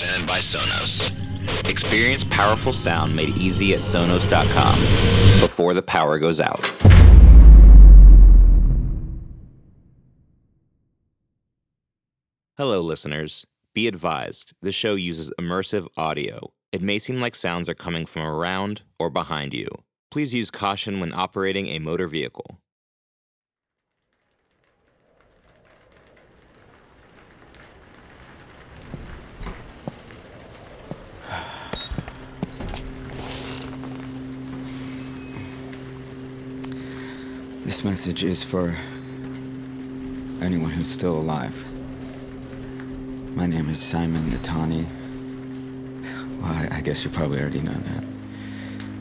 presented by Sonos. Experience powerful sound made easy at Sonos.com before the power goes out. Hello, listeners. Be advised, this show uses immersive audio. It may seem like sounds are coming from around or behind you. Please use caution when operating a motor vehicle. This message is for anyone who's still alive. My name is Simon Itani. Well, I, guess you probably already know that.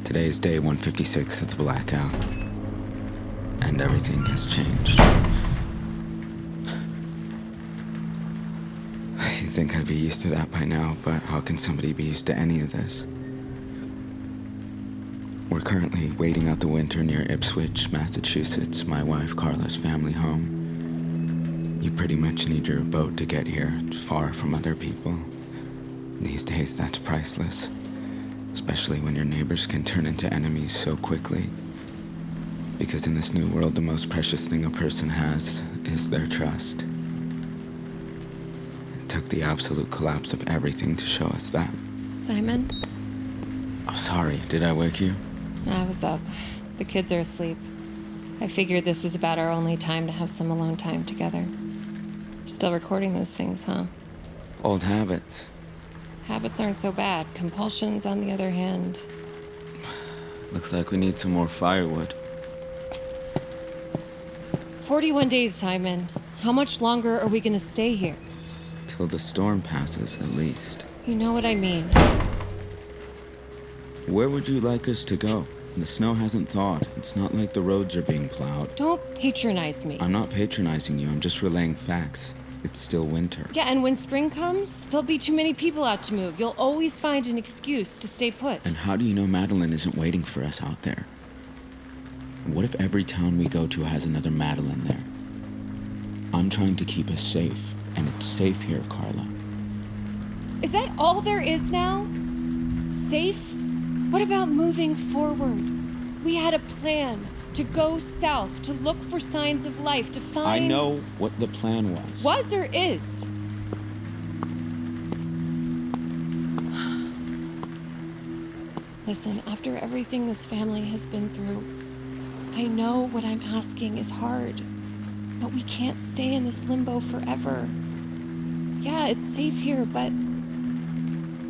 Today is day 156 of the blackout, and everything has changed. You'd think I'd be used to that by now, but how can somebody be used to any of this? We're currently waiting out the winter near Ipswich, Massachusetts, my wife Carla's family home. You pretty much need your boat to get here, far from other people. These days, that's priceless. Especially when your neighbors can turn into enemies so quickly. Because in this new world, the most precious thing a person has is their trust. It took the absolute collapse of everything to show us that. Simon? Oh, sorry, did I wake you? I was up. The kids are asleep. I figured this was about our only time to have some alone time together. Still recording those things, huh? Old habits. Habits aren't so bad. Compulsions, on the other hand. Looks like we need some more firewood. 41 days, Simon. How much longer are we gonna stay here? Till the storm passes, at least. You know what I mean. Where would you like us to go? The snow hasn't thawed. It's not like the roads are being plowed. Don't patronize me. I'm not patronizing you, I'm just relaying facts. It's still winter. Yeah, and when spring comes, there'll be too many people out to move. You'll always find an excuse to stay put. And how do you know Madeline isn't waiting for us out there? What if every town we go to has another Madeline there? I'm trying to keep us safe, and it's safe here, Carla. Is that all there is now? Safe? What about moving forward? We had a plan to go south, to look for signs of life, to find. I know what the plan was. Was or is? Listen, after everything this family has been through, I know what I'm asking is hard, but we can't stay in this limbo forever. Yeah, it's safe here, but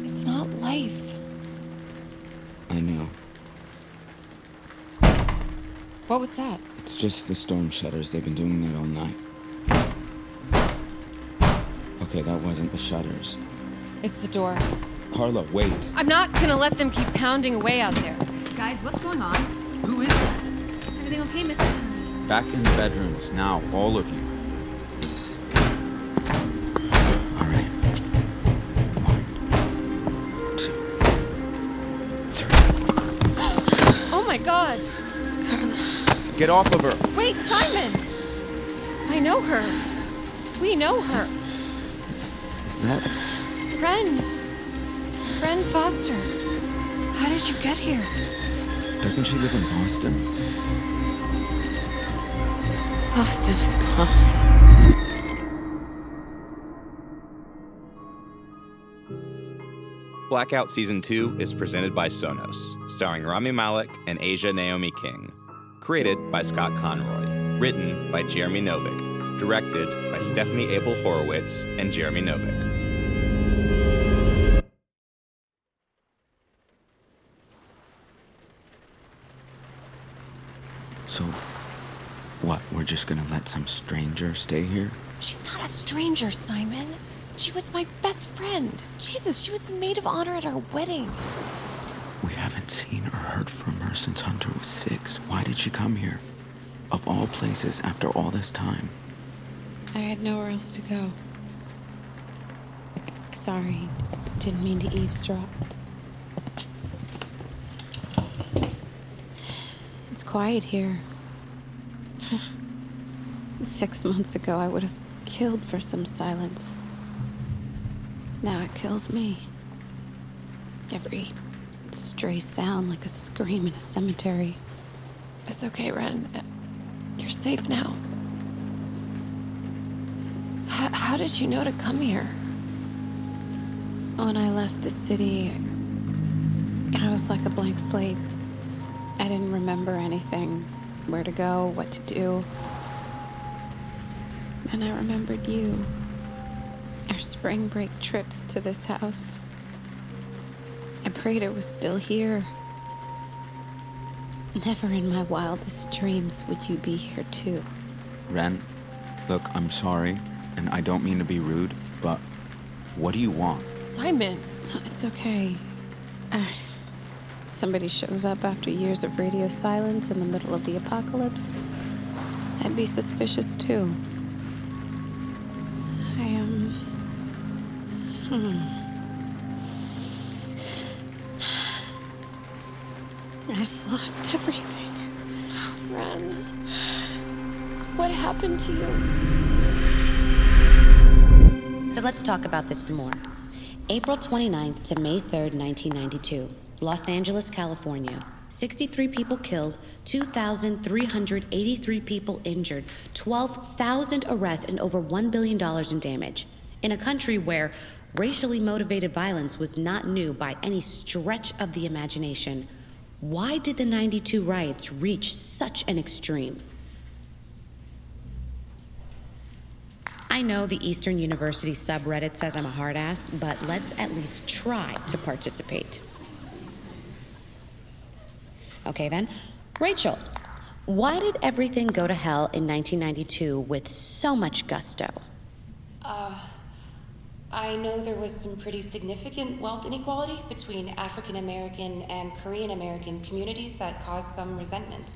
it's not life. I know. What was that? It's just the storm shutters. They've been doing that all night. Okay, that wasn't the shutters. It's the door. Carla, wait. I'm not gonna let them keep pounding away out there. Guys, what's going on? Who is that? Everything okay, Mr. Itani? Back in the bedrooms, now, all of you. Get off of her! Wait, Simon! I know her. We know her. Is that. Ren. Ren Foster. How did you get here? Doesn't she live in Boston? Boston is gone. Blackout Season 2 is presented by Sonos, starring Rami Malek and Aja Naomi King. Created by Scott Conroy. Written by Jeremy Novick. Directed by Stephanie Abel Horowitz and Jeremy Novick. So. What, we're just gonna let some stranger stay here? She's not a stranger, Simon. She was my best friend. Jesus, she was the maid of honor at our wedding. Haven't seen or heard from her since Hunter was six. Why did she come here? Of all places, after all this time. I had nowhere else to go. Sorry, didn't mean to eavesdrop. It's quiet here. Six months ago, I would have killed for some silence. Now it kills me. Every stray sound like a scream in a cemetery. It's okay, Ren. You're safe now. H- how did you know to come here? When I left the city, I was like a blank slate. I didn't remember anything where to go, what to do. And I remembered you. Our spring break trips to this house. I prayed it was still here. Never in my wildest dreams would you be here too. Ren, look, I'm sorry, and I don't mean to be rude, but what do you want? Simon! No, it's okay. Uh, somebody shows up after years of radio silence in the middle of the apocalypse. I'd be suspicious too. I am. Hmm. Lost everything. Ren. What happened to you? So let's talk about this some more. April 29th to May 3rd, 1992. Los Angeles, California. 63 people killed, 2,383 people injured, 12,000 arrests, and over $1 billion in damage. In a country where racially motivated violence was not new by any stretch of the imagination, why did the 92 riots reach such an extreme? I know the Eastern University subreddit says I'm a hard ass, but let's at least try to participate. Okay then. Rachel, why did everything go to hell in 1992 with so much gusto? Uh, I know there was some pretty significant wealth inequality between African American and Korean American communities that caused some resentment.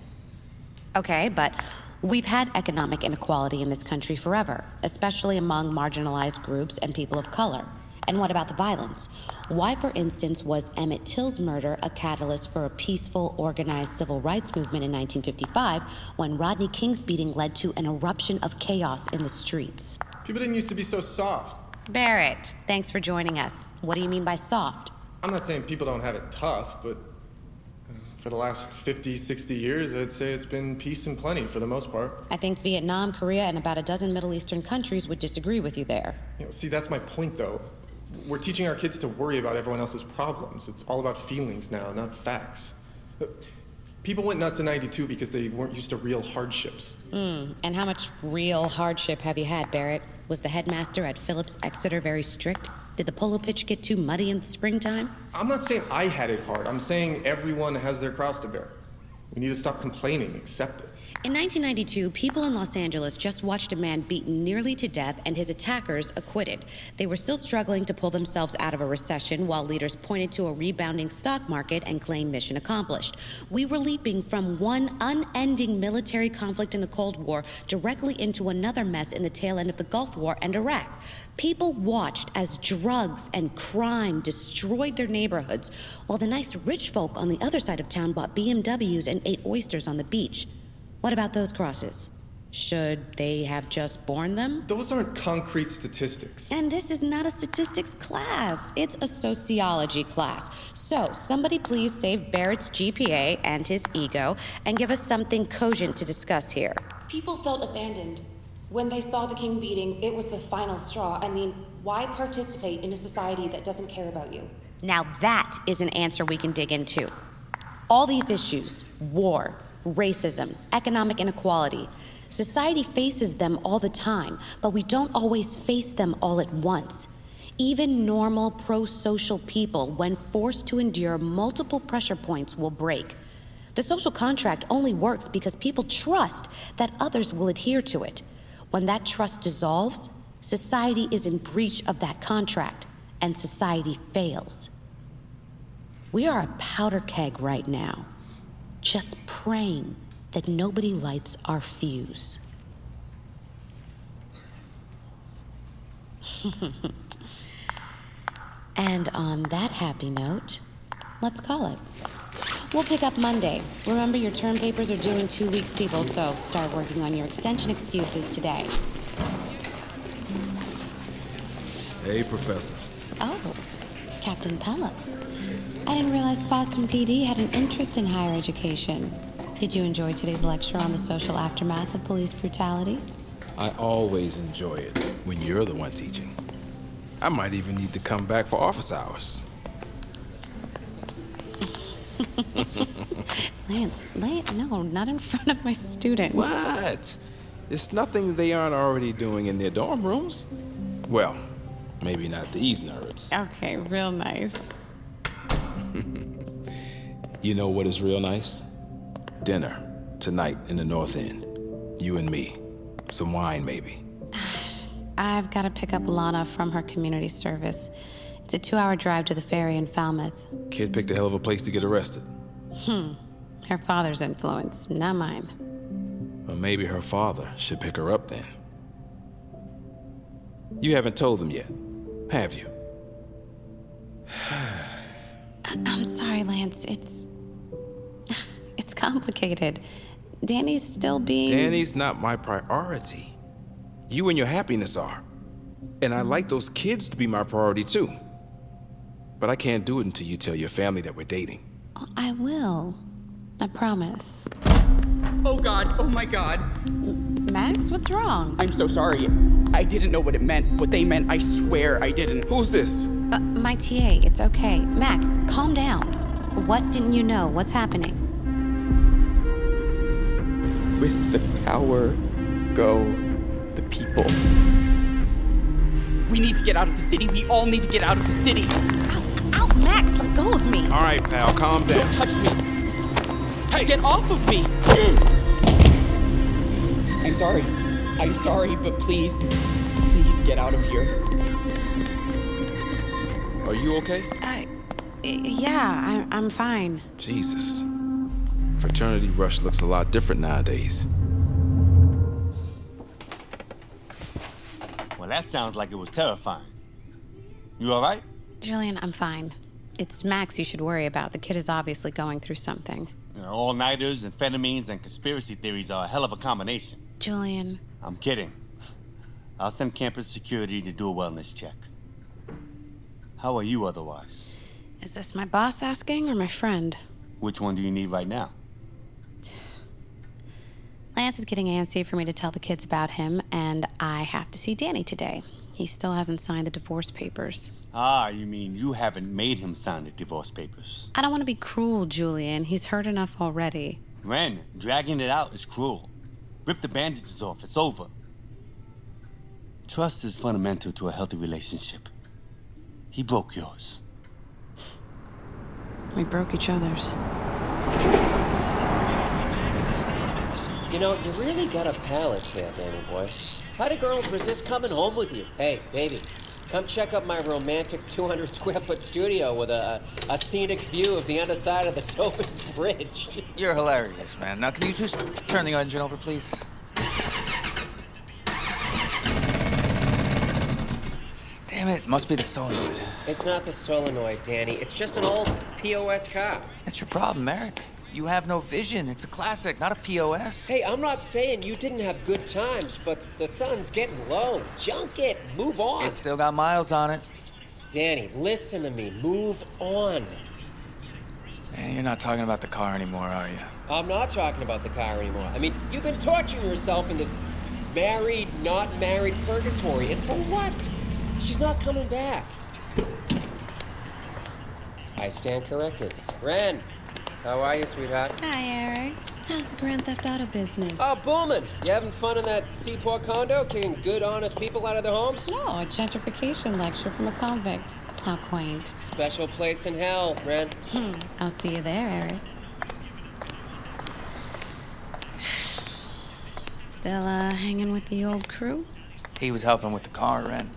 Okay, but we've had economic inequality in this country forever, especially among marginalized groups and people of color. And what about the violence? Why, for instance, was Emmett Till's murder a catalyst for a peaceful, organized civil rights movement in 1955 when Rodney King's beating led to an eruption of chaos in the streets? People didn't used to be so soft. Barrett, thanks for joining us. What do you mean by soft? I'm not saying people don't have it tough, but uh, for the last 50, 60 years, I'd say it's been peace and plenty for the most part. I think Vietnam, Korea, and about a dozen Middle Eastern countries would disagree with you there. You know, see, that's my point, though. We're teaching our kids to worry about everyone else's problems. It's all about feelings now, not facts. People went nuts in 92 because they weren't used to real hardships. Hmm, and how much real hardship have you had, Barrett? Was the headmaster at Phillips Exeter very strict? Did the polo pitch get too muddy in the springtime? I'm not saying I had it hard. I'm saying everyone has their cross to bear. We need to stop complaining, accept it. In 1992, people in Los Angeles just watched a man beaten nearly to death and his attackers acquitted. They were still struggling to pull themselves out of a recession while leaders pointed to a rebounding stock market and claimed mission accomplished. We were leaping from one unending military conflict in the Cold War directly into another mess in the tail end of the Gulf War and Iraq. People watched as drugs and crime destroyed their neighborhoods, while the nice rich folk on the other side of town bought BMWs and ate oysters on the beach. What about those crosses? Should they have just borne them? Those aren't concrete statistics. And this is not a statistics class, it's a sociology class. So, somebody please save Barrett's GPA and his ego and give us something cogent to discuss here. People felt abandoned. When they saw the king beating, it was the final straw. I mean, why participate in a society that doesn't care about you? Now, that is an answer we can dig into. All these issues war, racism, economic inequality society faces them all the time, but we don't always face them all at once. Even normal pro social people, when forced to endure multiple pressure points, will break. The social contract only works because people trust that others will adhere to it. When that trust dissolves, society is in breach of that contract, and society fails. We are a powder keg right now, just praying that nobody lights our fuse. and on that happy note, let's call it. We'll pick up Monday. Remember, your term papers are due in two weeks, people, so start working on your extension excuses today. Hey, Professor. Oh, Captain Pelham. I didn't realize Boston PD had an interest in higher education. Did you enjoy today's lecture on the social aftermath of police brutality? I always enjoy it when you're the one teaching. I might even need to come back for office hours. Lance, Lance, no, not in front of my students. What? It's nothing they aren't already doing in their dorm rooms. Well, maybe not these nerds. Okay, real nice. You know what is real nice? Dinner tonight in the North End. You and me. Some wine, maybe. I've got to pick up Lana from her community service. It's a two hour drive to the ferry in Falmouth. Kid picked a hell of a place to get arrested. Hmm. Her father's influence, not mine. Well, maybe her father should pick her up then. You haven't told them yet, have you? I- I'm sorry, Lance. It's. It's complicated. Danny's still being. Danny's not my priority. You and your happiness are. And I'd like those kids to be my priority too. But I can't do it until you tell your family that we're dating. Oh, I will. I promise. Oh god, oh my god. Max, what's wrong? I'm so sorry. I didn't know what it meant, what they meant. I swear I didn't. Who's this? Uh, my TA, it's okay. Max, calm down. What didn't you know? What's happening? With the power go the people. We need to get out of the city. We all need to get out of the city. Out, out Max, let go of me. All right, pal, calm down. Don't touch me. Hey, get off of me. I'm sorry. I'm sorry, but please, please get out of here. Are you okay? I. Yeah, I'm, I'm fine. Jesus. Fraternity Rush looks a lot different nowadays. Well, that sounds like it was terrifying. You all right? Julian, I'm fine. It's Max you should worry about. The kid is obviously going through something. You know, all nighters, amphetamines, and conspiracy theories are a hell of a combination. Julian. I'm kidding. I'll send campus security to do a wellness check. How are you otherwise? Is this my boss asking or my friend? Which one do you need right now? Lance is getting antsy for me to tell the kids about him, and I have to see Danny today. He still hasn't signed the divorce papers. Ah, you mean you haven't made him sign the divorce papers? I don't want to be cruel, Julian. He's hurt enough already. Ren, dragging it out is cruel. Rip the bandages off, it's over. Trust is fundamental to a healthy relationship. He broke yours. We broke each other's. You know, you really got a palace there, Danny boy. How do girls resist coming home with you? Hey, baby, come check out my romantic 200 square foot studio with a, a scenic view of the underside of the Tobin Bridge. You're hilarious, man. Now, can you just turn the engine over, please? Damn it, must be the solenoid. It's not the solenoid, Danny. It's just an old POS car. That's your problem, Eric. You have no vision. It's a classic, not a POS. Hey, I'm not saying you didn't have good times, but the sun's getting low. Junk it. Move on. It's still got miles on it. Danny, listen to me. Move on. Man, you're not talking about the car anymore, are you? I'm not talking about the car anymore. I mean, you've been torturing yourself in this married, not married purgatory. And for what? She's not coming back. I stand corrected. Ren, how are you, sweetheart? Hi, Eric. How's the Grand Theft Auto business? Oh, booming! You having fun in that Seaport condo, kicking good, honest people out of their homes? No, a gentrification lecture from a convict. How quaint. Special place in hell, Ren. Hmm, I'll see you there, Eric. Still, uh, hanging with the old crew? He was helping with the car, Ren.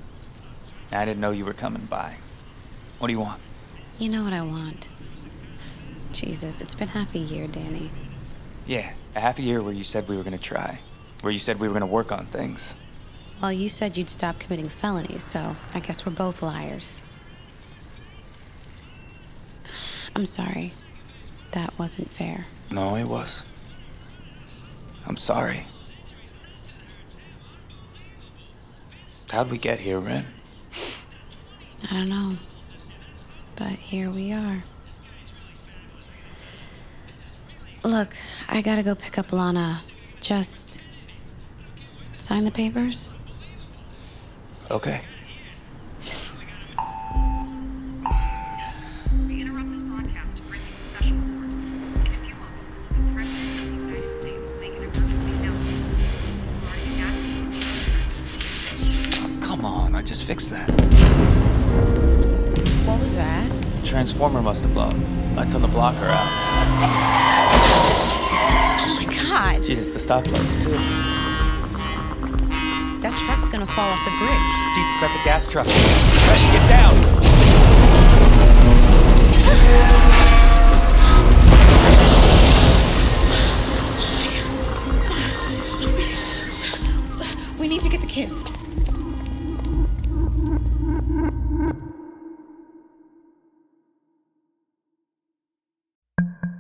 I didn't know you were coming by. What do you want? You know what I want. Jesus, it's been half a year, Danny. Yeah, a half a year where you said we were gonna try. Where you said we were gonna work on things. Well, you said you'd stop committing felonies, so I guess we're both liars. I'm sorry. That wasn't fair. No, it was. I'm sorry. How'd we get here, Ren? I don't know. But here we are. Look, I gotta go pick up Lana. Just sign the papers? Okay. Oh, come on, I just fixed that. What was that? Transformer must have blown. I turned the blocker out. Stoplights too. That truck's gonna fall off the bridge. Jesus, that's a gas truck. Let's get down.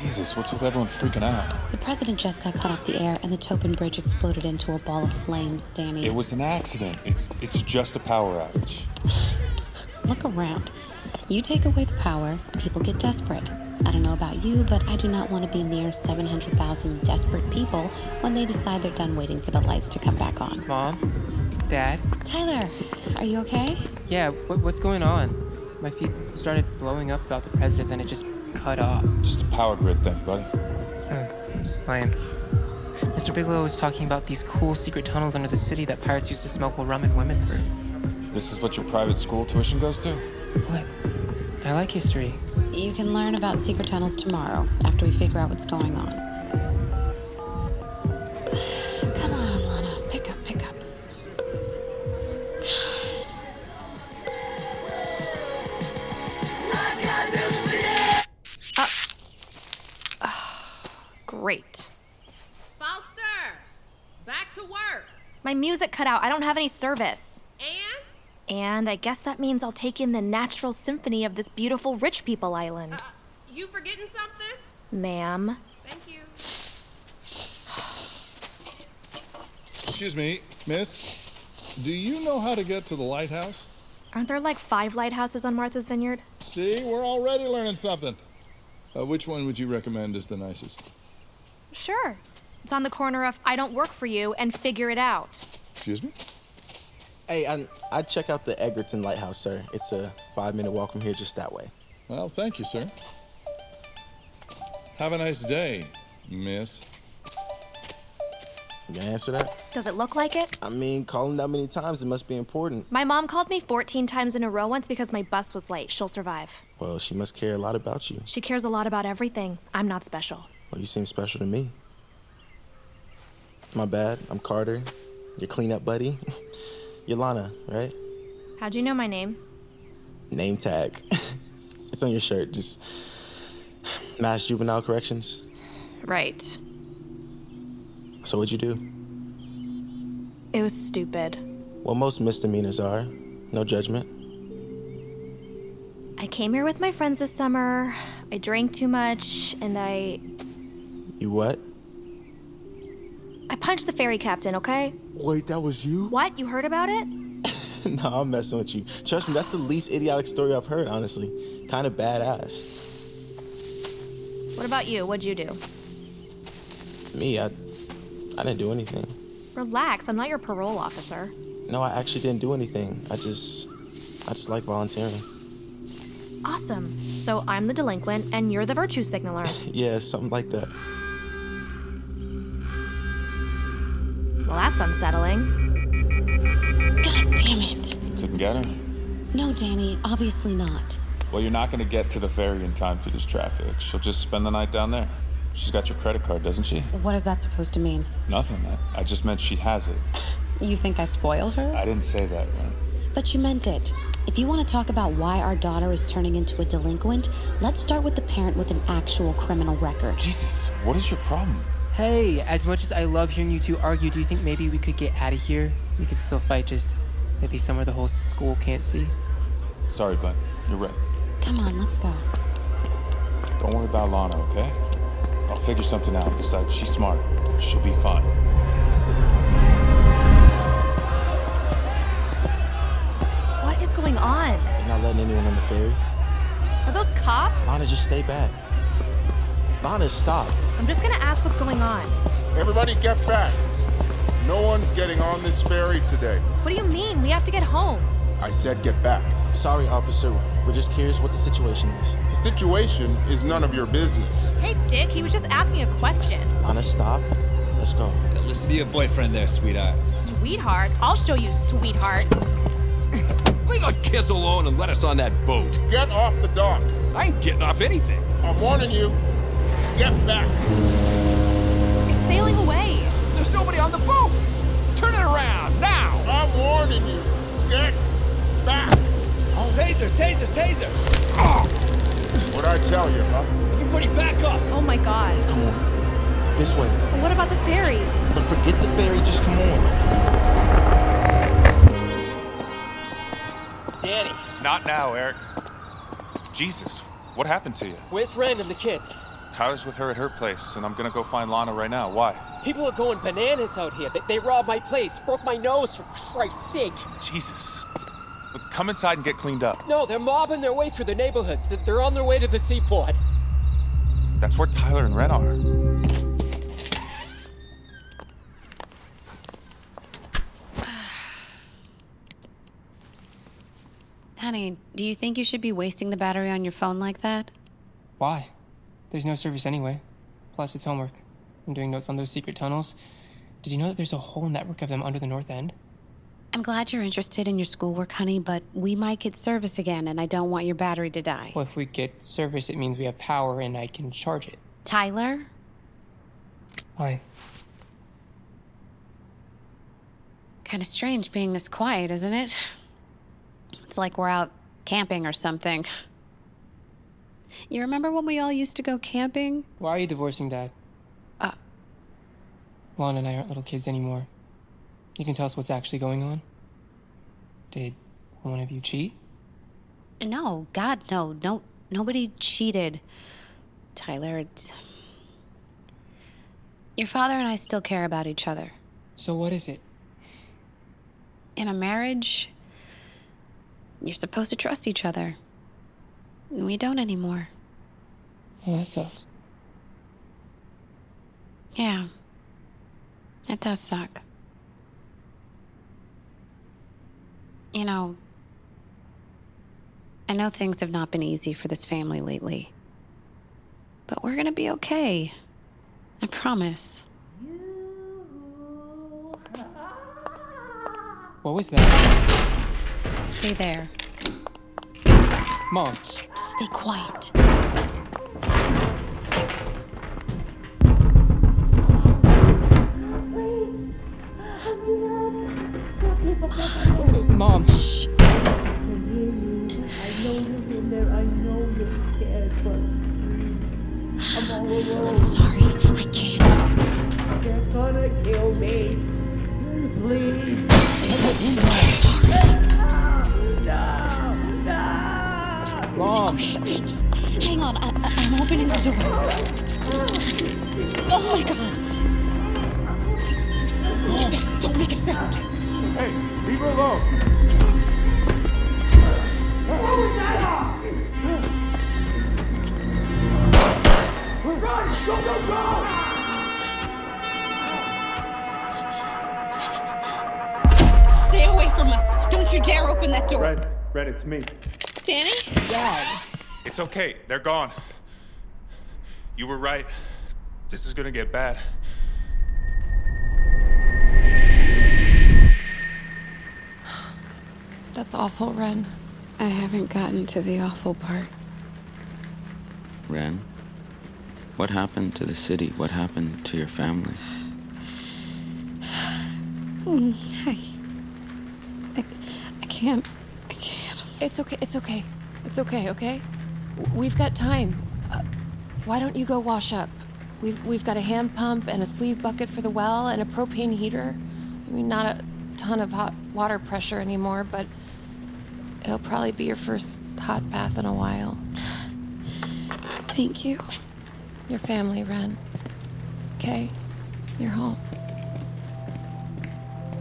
Jesus, what's with everyone freaking out? The president just got cut off the air and the Tobin Bridge exploded into a ball of flames, Danny. It was an accident. It's it's just a power outage. Look around. You take away the power, people get desperate. I don't know about you, but I do not want to be near 700,000 desperate people when they decide they're done waiting for the lights to come back on. Mom? Dad? Tyler, are you okay? Yeah, what, what's going on? My feet started blowing up about the president, then it just cut off. Just a power grid thing, buddy. Uh, Lion. Mr. Bigelow was talking about these cool secret tunnels under the city that pirates used to smuggle rum and women through. This is what your private school tuition goes to? What? I like history. You can learn about secret tunnels tomorrow after we figure out what's going on, My music cut out. I don't have any service. And? And I guess that means I'll take in the natural symphony of this beautiful rich people island. Uh, you forgetting something? Ma'am. Thank you. Excuse me, miss. Do you know how to get to the lighthouse? Aren't there like five lighthouses on Martha's Vineyard? See, we're already learning something. Uh, which one would you recommend is the nicest? Sure. It's on the corner of I don't work for you and figure it out. Excuse me? Hey, I, I'd check out the Edgartown Lighthouse, sir. It's a five minute walk from here just that way. Well, thank you, sir. Have a nice day, miss. You gonna answer that? Does it look like it? I mean, calling that many times, it must be important. My mom called me 14 times in a row once because my bus was late. She'll survive. Well, she must care a lot about you. She cares a lot about everything. I'm not special. Well, you seem special to me. My bad. I'm Carter, your cleanup buddy. Yolana, right? How'd you know my name? Name tag. it's on your shirt. Just Mass Juvenile Corrections. Right. So what'd you do? It was stupid. Well, most misdemeanors are. No judgment. I came here with my friends this summer. I drank too much, and I. You what? I punched the ferry captain, okay? Wait, that was you? What? You heard about it? no, I'm messing with you. Trust me, that's the least idiotic story I've heard, honestly. Kind of badass. What about you? What'd you do? Me, I, I didn't do anything. Relax, I'm not your parole officer. No, I actually didn't do anything. I just, I just like volunteering. Awesome. So I'm the delinquent, and you're the virtue signaler. yeah, something like that. Well, that's unsettling. God damn it. Couldn't get her? No, Danny, obviously not. Well, you're not going to get to the ferry in time through this traffic. She'll just spend the night down there. She's got your credit card, doesn't she? What is that supposed to mean? Nothing. I, I just meant she has it. You think I spoil her? I didn't say that, Ren. But you meant it. If you want to talk about why our daughter is turning into a delinquent, let's start with the parent with an actual criminal record. Jesus, what is your problem? Hey, as much as I love hearing you two argue, do you think maybe we could get out of here? We could still fight, just maybe somewhere the whole school can't see. Sorry, bud. You're right. Come on, let's go. Don't worry about Lana, okay? I'll figure something out. Besides, she's smart. She'll be fine. What is going on? You're not letting anyone on the ferry? Are those cops? Lana, just stay back. Lana, stop. I'm just gonna ask what's going on. Everybody get back. No one's getting on this ferry today. What do you mean? We have to get home. I said get back. Sorry, officer. We're just curious what the situation is. The situation is none of your business. Hey, Dick, he was just asking a question. Lana, stop. Let's go. Listen to your boyfriend there, sweetheart. Sweetheart? I'll show you, sweetheart. Leave the kiss alone and let us on that boat. Get off the dock. I ain't getting off anything. I'm warning you. Get back. It's sailing away. There's nobody on the boat. Turn it around now. I'm warning you. Get back. Oh, taser, taser, taser. Oh. What'd I tell you, huh? Everybody back up. Oh my god. Come on. This way. But what about the ferry? But forget the ferry, just come on. Danny, Not now, Eric. Jesus, what happened to you? where's Ren and the kids? Tyler's with her at her place, and I'm gonna go find Lana right now. Why? People are going bananas out here. They, they robbed my place, broke my nose, for Christ's sake. Jesus. Look, come inside and get cleaned up. No, they're mobbing their way through the neighborhoods. They- They're on their way to the seaport. That's where Tyler and Ren are. Honey, do you think you should be wasting the battery on your phone like that? Why? There's no service anyway. Plus, it's homework. I'm doing notes on those secret tunnels. Did you know that there's a whole network of them under the North End? I'm glad you're interested in your schoolwork, honey, but we might get service again, and I don't want your battery to die. Well, if we get service, it means we have power and I can charge it. Tyler? Why? Kind of strange being this quiet, isn't it? It's like we're out camping or something. You remember when we all used to go camping? Why are you divorcing Dad? Uh. Lana and I aren't little kids anymore. You can tell us what's actually going on? Did one of you cheat? No, God, no. No, nobody cheated. Tyler, it's... Your father and I still care about each other. So what is it? In a marriage, you're supposed to trust each other. We don't anymore. Well, that sucks. Yeah. It does suck. You know, I know things have not been easy for this family lately. But we're gonna be okay. I promise. What was that? Stay there. Mom. Shh, stay quiet. Mom. Shh. I know you're in there. I know you're scared, but I'm all alone. I'm sorry. I can't. They're gonna kill me. Please. Mom. Okay, okay, just hang on. I, I, I'm opening the door. Oh my god. Get back. Don't make a sound. Hey, leave her alone. Run! Go, go, go! Stay away from us. Don't you dare open that door. Red, Red, it's me. Danny? Dad. It's okay. They're gone. You were right. This is gonna get bad. That's awful, Ren. I haven't gotten to the awful part. Ren, what happened to the city? What happened to your family? I, I, I can't. It's okay. It's okay. It's okay. Okay. We've got time. Uh, why don't you go wash up? We've we've got a hand pump and a sleeve bucket for the well and a propane heater. I mean, not a ton of hot water pressure anymore, but it'll probably be your first hot bath in a while. Thank you. Your family, Ren. Okay. You're home.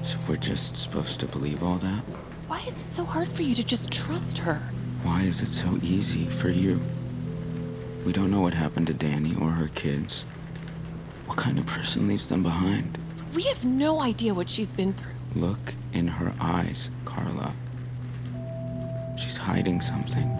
So we're just supposed to believe all that? Why is it so hard for you to just trust her? Why is it so easy for you? We don't know what happened to Danny or her kids. What kind of person leaves them behind? We have no idea what she's been through. Look in her eyes, Carla. She's hiding something.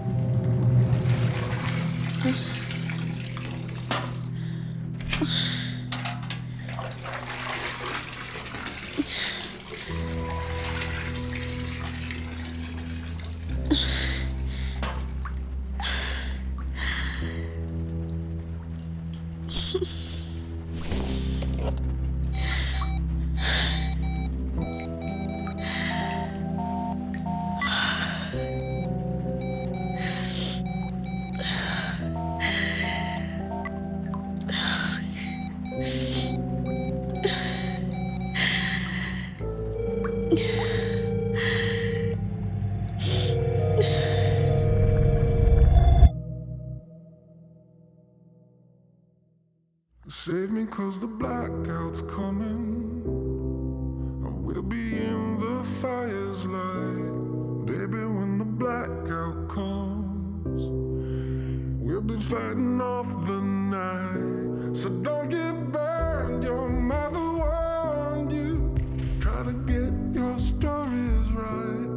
Don't get burned, your mother warned you. Try to get your stories right.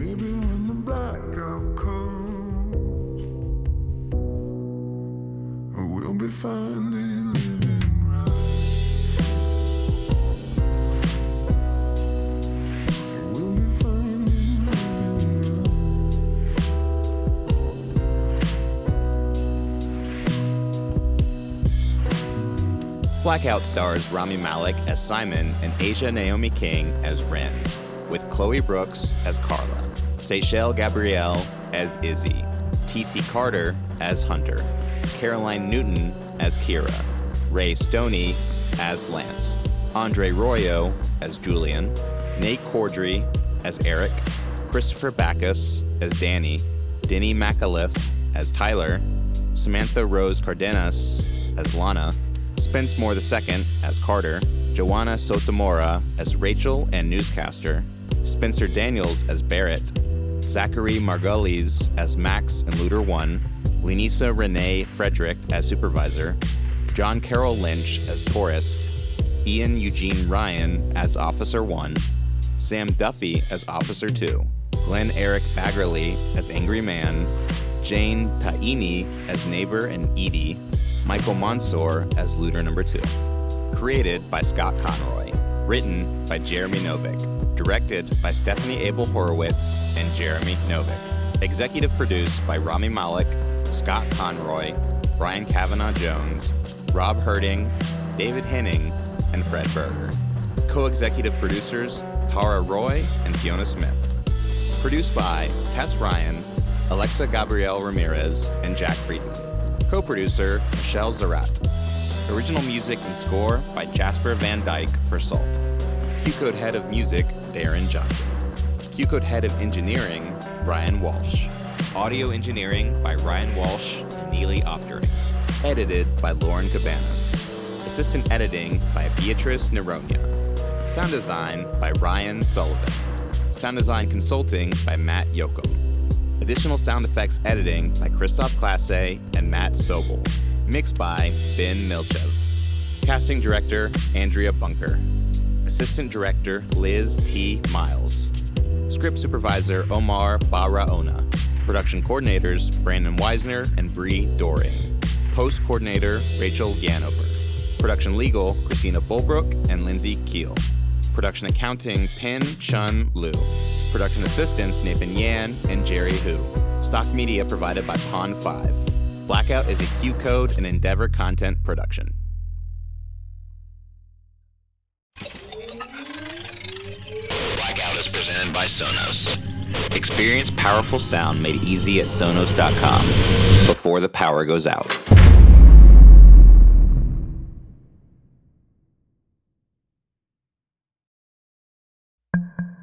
Maybe when the blackout comes, we'll be finally Blackout stars Rami Malek as Simon and Aja Naomi King as Ren, with Chloe Brooks as Carla, Seychelle Gabrielle as Izzy, T.C. Carter as Hunter, Caroline Newton as Kira, Ray Stoney as Lance, Andre Royo as Julian, Nate Corddry as Eric, Christopher Backus as Danny, Denny McAuliffe as Tyler, Samantha Rose Cardenas as Lana, Spence Moore II as Carter, Joanna Sotomura as Rachel and newscaster, Spencer Daniels as Barrett, Zachary Margulies as Max and Looter 1, Lenisa Renee Frederick as supervisor, John Carroll Lynch as tourist, Ian Eugene Ryan as Officer 1, Sam Duffy as Officer 2, Glenn Eric Baggerly as Angry Man, Jane Taini as Neighbor and Edie, Michael Mansour as Looter Number 2. Created by Scott Conroy. Written by Jeremy Novick. Directed by Stephanie Abel Horowitz and Jeremy Novick. Executive produced by Rami Malek, Scott Conroy, Brian Kavanaugh Jones, Rob Herting, David Henning, and Fred Berger. Co executive producers Tara Roy and Fiona Smith. Produced by Tess Ryan, Alexa Gabrielle Ramirez, and Jack Friedman. Co producer Michelle Zarat. Original music and score by Jasper Van Dyke for Salt. QCODE Head of Music Darren Johnson. QCODE Head of Engineering Ryan Walsh. Audio engineering by Ryan Walsh and Neely Oftering. Edited by Lauren Cabanas. Assistant editing by Beatrice Neronia. Sound design by Ryan Sullivan. Sound design consulting by Matt Yoakum. Additional sound effects editing by Christoph Klasse and Matt Sobel. Mixed by Ben Milchev. Casting director Andrea Bunker. Assistant director Liz T. Miles. Script supervisor Omar Barraona. Production coordinators Brandon Weisner and Bree Doring. Post coordinator Rachel Ganover. Production legal Christina Bulbrook and Lindsay Keel. Production accounting Pin Chun Liu. production assistants Nathan Yan and Jerry Hu. Stock media provided by Pond 5. Blackout is a QCODE and Endeavor content production. Blackout is presented by Sonos. Experience powerful sound made easy at Sonos.com before the power goes out.